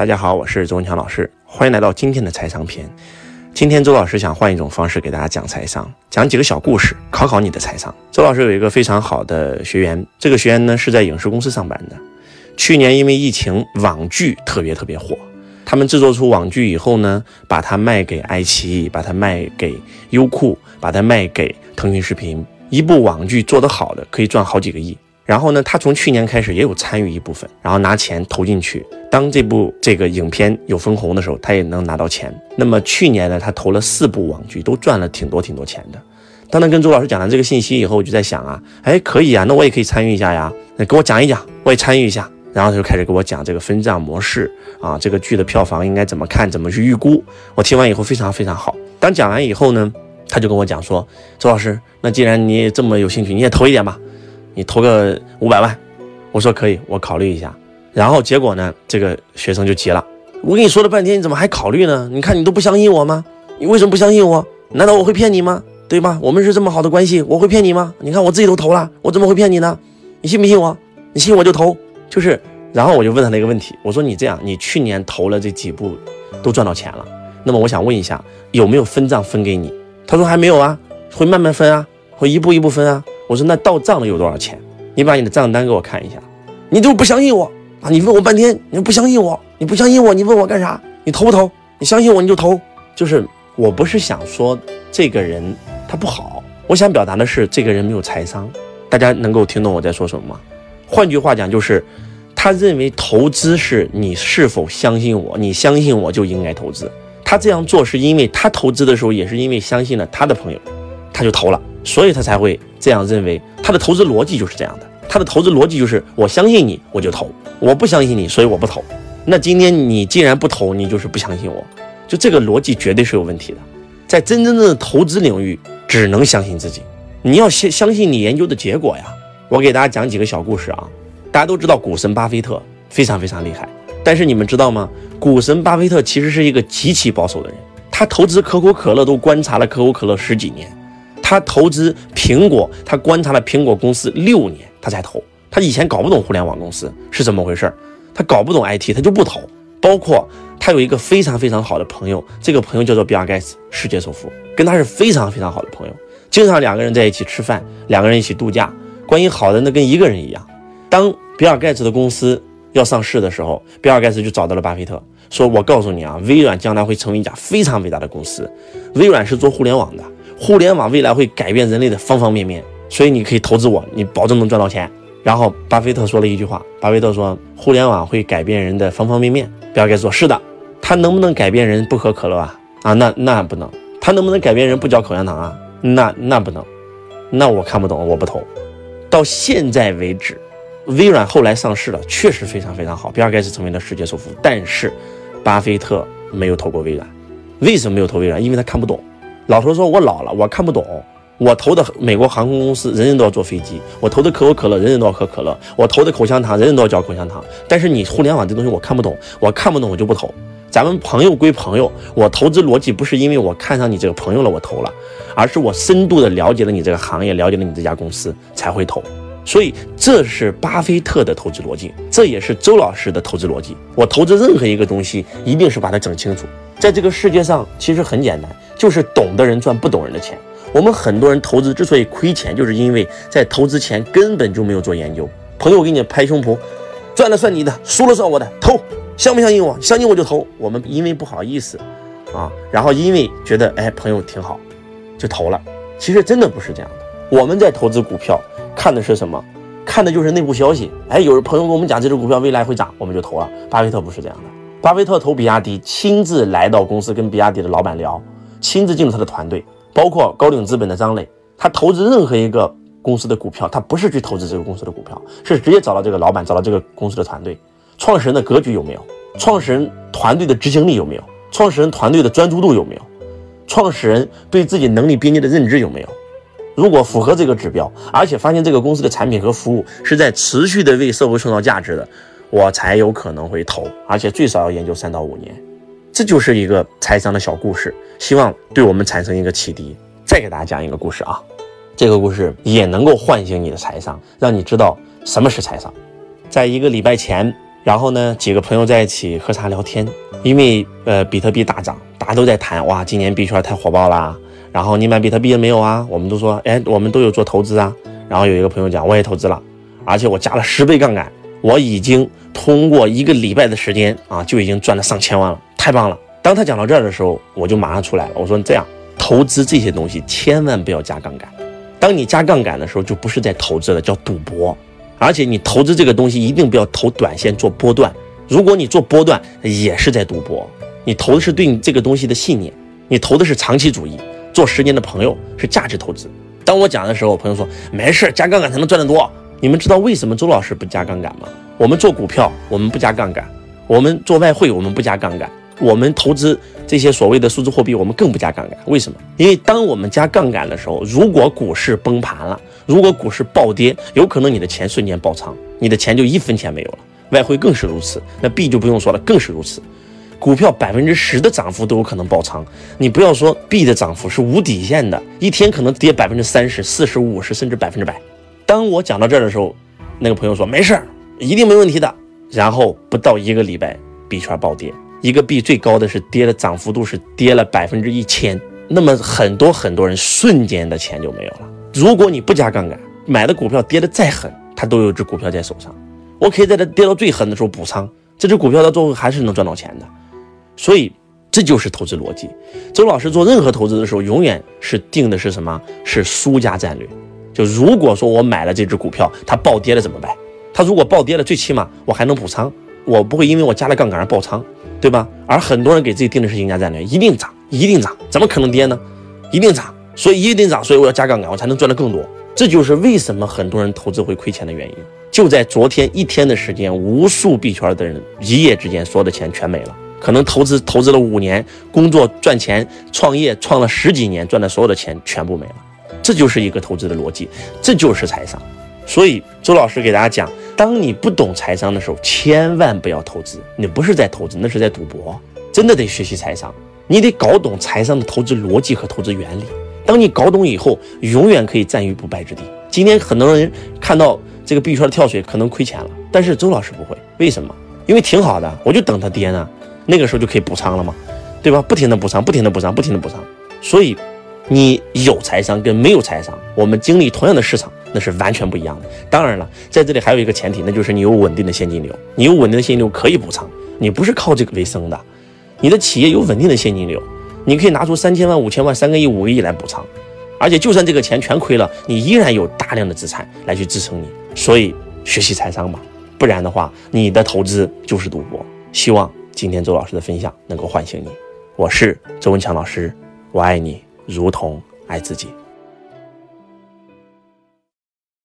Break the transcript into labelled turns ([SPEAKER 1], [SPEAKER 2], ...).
[SPEAKER 1] 大家好，我是周文强老师，欢迎来到今天的财商篇。今天周老师想换一种方式给大家讲财商，讲几个小故事，考考你的财商。周老师有一个非常好的学员，这个学员呢是在影视公司上班的。去年因为疫情，网剧特别特别火。他们制作出网剧以后呢，把它卖给爱奇艺，把它卖给优酷，把它卖给腾讯视频。一部网剧做得好的，可以赚好几个亿。然后呢，他从去年开始也有参与一部分，然后拿钱投进去。当这部这个影片有分红的时候，他也能拿到钱。那么去年呢，他投了四部网剧，都赚了挺多挺多钱的。当他跟周老师讲了这个信息以后，我就在想啊，哎，可以啊，那我也可以参与一下呀。那给我讲一讲，我也参与一下。然后他就开始给我讲这个分账模式啊，这个剧的票房应该怎么看，怎么去预估。我听完以后非常非常好。当讲完以后呢，他就跟我讲说，周老师，那既然你也这么有兴趣，你也投一点吧。你投个五百万，我说可以，我考虑一下。然后结果呢，这个学生就急了。我跟你说了半天，你怎么还考虑呢？你看你都不相信我吗？你为什么不相信我？难道我会骗你吗？对吧？我们是这么好的关系，我会骗你吗？你看我自己都投了，我怎么会骗你呢？你信不信我？你信我就投。就是，然后我就问他那个问题，我说你这样，你去年投了这几部都赚到钱了，那么我想问一下，有没有分账分给你？他说还没有啊，会慢慢分啊，会一步一步分啊。我说那到账了有多少钱？你把你的账单给我看一下。你就不相信我啊？你问我半天，你不相信我？你不相信我？你问我干啥？你投不投？你相信我你就投。就是我不是想说这个人他不好，我想表达的是这个人没有财商。大家能够听懂我在说什么吗？换句话讲就是，他认为投资是你是否相信我，你相信我就应该投资。他这样做是因为他投资的时候也是因为相信了他的朋友，他就投了。所以他才会这样认为，他的投资逻辑就是这样的。他的投资逻辑就是我相信你，我就投；我不相信你，所以我不投。那今天你既然不投，你就是不相信我，就这个逻辑绝对是有问题的。在真真正的投资领域，只能相信自己。你要相相信你研究的结果呀。我给大家讲几个小故事啊。大家都知道股神巴菲特非常非常厉害，但是你们知道吗？股神巴菲特其实是一个极其保守的人。他投资可口可乐都观察了可口可乐十几年。他投资苹果，他观察了苹果公司六年，他才投。他以前搞不懂互联网公司是怎么回事他搞不懂 IT，他就不投。包括他有一个非常非常好的朋友，这个朋友叫做比尔盖茨，世界首富，跟他是非常非常好的朋友，经常两个人在一起吃饭，两个人一起度假，关系好的那跟一个人一样。当比尔盖茨的公司要上市的时候，比尔盖茨就找到了巴菲特，说：“我告诉你啊，微软将来会成为一家非常伟大的公司，微软是做互联网的。”互联网未来会改变人类的方方面面，所以你可以投资我，你保证能赚到钱。然后巴菲特说了一句话，巴菲特说：“互联网会改变人的方方面面。”比尔盖茨说：“是的，他能不能改变人不喝可乐啊？啊，那那不能。他能不能改变人不嚼口香糖啊？那那不能。那我看不懂，我不投。到现在为止，微软后来上市了，确实非常非常好，比尔盖茨成为了世界首富。但是，巴菲特没有投过微软，为什么没有投微软？因为他看不懂。”老头说：“我老了，我看不懂。我投的美国航空公司，人人都要坐飞机；我投的可口可乐，人人都要喝可乐；我投的口香糖，人人都要嚼口香糖。但是你互联网这东西，我看不懂，我看不懂，我就不投。咱们朋友归朋友，我投资逻辑不是因为我看上你这个朋友了，我投了，而是我深度的了解了你这个行业，了解了你这家公司才会投。所以这是巴菲特的投资逻辑，这也是周老师的投资逻辑。我投资任何一个东西，一定是把它整清楚。在这个世界上，其实很简单。”就是懂的人赚不懂人的钱。我们很多人投资之所以亏钱，就是因为在投资前根本就没有做研究。朋友给你拍胸脯，赚了算你的，输了算我的，投，相不相信我？相信我就投。我们因为不好意思啊，然后因为觉得哎朋友挺好，就投了。其实真的不是这样的。我们在投资股票看的是什么？看的就是内部消息。哎，有人朋友跟我们讲这只股票未来会涨，我们就投了。巴菲特不是这样的。巴菲特投比亚迪，亲自来到公司跟比亚迪的老板聊。亲自进入他的团队，包括高瓴资本的张磊，他投资任何一个公司的股票，他不是去投资这个公司的股票，是直接找到这个老板，找到这个公司的团队。创始人的格局有没有？创始人团队的执行力有没有？创始人团队的专注度有没有？创始人对自己能力边界的认知有没有？如果符合这个指标，而且发现这个公司的产品和服务是在持续的为社会创造价值的，我才有可能会投，而且最少要研究三到五年。这就是一个财商的小故事，希望对我们产生一个启迪。再给大家讲一个故事啊，这个故事也能够唤醒你的财商，让你知道什么是财商。在一个礼拜前，然后呢，几个朋友在一起喝茶聊天，因为呃比特币大涨，大家都在谈哇，今年币圈太火爆啦。然后你买比特币了没有啊？我们都说，哎，我们都有做投资啊。然后有一个朋友讲，我也投资了，而且我加了十倍杠杆，我已经通过一个礼拜的时间啊，就已经赚了上千万了，太棒了。当他讲到这儿的时候，我就马上出来了，我说这样，投资这些东西千万不要加杠杆。当你加杠杆的时候，就不是在投资了，叫赌博。而且你投资这个东西一定不要投短线做波段，如果你做波段，也是在赌博。你投的是对你这个东西的信念，你投的是长期主义。做十年的朋友是价值投资。当我讲的时候，我朋友说没事，加杠杆才能赚得多。你们知道为什么周老师不加杠杆吗？我们做股票，我们不加杠杆；我们做外汇，我们不加杠杆；我们投资这些所谓的数字货币，我们更不加杠杆。为什么？因为当我们加杠杆的时候，如果股市崩盘了，如果股市暴跌，有可能你的钱瞬间爆仓，你的钱就一分钱没有了。外汇更是如此，那币就不用说了，更是如此。股票百分之十的涨幅都有可能爆仓，你不要说币的涨幅是无底线的，一天可能跌百分之三十、四十、五十，甚至百分之百。当我讲到这儿的时候，那个朋友说没事儿，一定没问题的。然后不到一个礼拜，币圈暴跌，一个币最高的是跌的涨幅度是跌了百分之一千，那么很多很多人瞬间的钱就没有了。如果你不加杠杆，买的股票跌的再狠，它都有只股票在手上，我可以在它跌到最狠的时候补仓，这只股票到最后还是能赚到钱的。所以，这就是投资逻辑。周老师做任何投资的时候，永远是定的是什么？是输家战略。就如果说我买了这只股票，它暴跌了怎么办？它如果暴跌了，最起码我还能补仓，我不会因为我加了杠杆而爆仓，对吧？而很多人给自己定的是赢家战略，一定涨，一定涨，怎么可能跌呢？一定涨，所以一定涨，所以我要加杠杆，我才能赚得更多。这就是为什么很多人投资会亏钱的原因。就在昨天一天的时间，无数币圈的人一夜之间所有的钱全没了。可能投资投资了五年，工作赚钱，创业创了十几年，赚的所有的钱全部没了。这就是一个投资的逻辑，这就是财商。所以周老师给大家讲，当你不懂财商的时候，千万不要投资。你不是在投资，那是在赌博。真的得学习财商，你得搞懂财商的投资逻辑和投资原理。当你搞懂以后，永远可以站于不败之地。今天很多人看到这个币圈的跳水，可能亏钱了，但是周老师不会，为什么？因为挺好的，我就等它跌呢。那个时候就可以补仓了吗？对吧？不停的补仓，不停的补仓，不停的补仓。所以，你有财商跟没有财商，我们经历同样的市场，那是完全不一样的。当然了，在这里还有一个前提，那就是你有稳定的现金流。你有稳定的现金流可以补仓，你不是靠这个为生的。你的企业有稳定的现金流，你可以拿出三千万、五千万、三个亿、五个亿来补仓，而且就算这个钱全亏了，你依然有大量的资产来去支撑你。所以，学习财商吧，不然的话，你的投资就是赌博。希望。今天周老师的分享能够唤醒你，我是周文强老师，我爱你如同爱自己。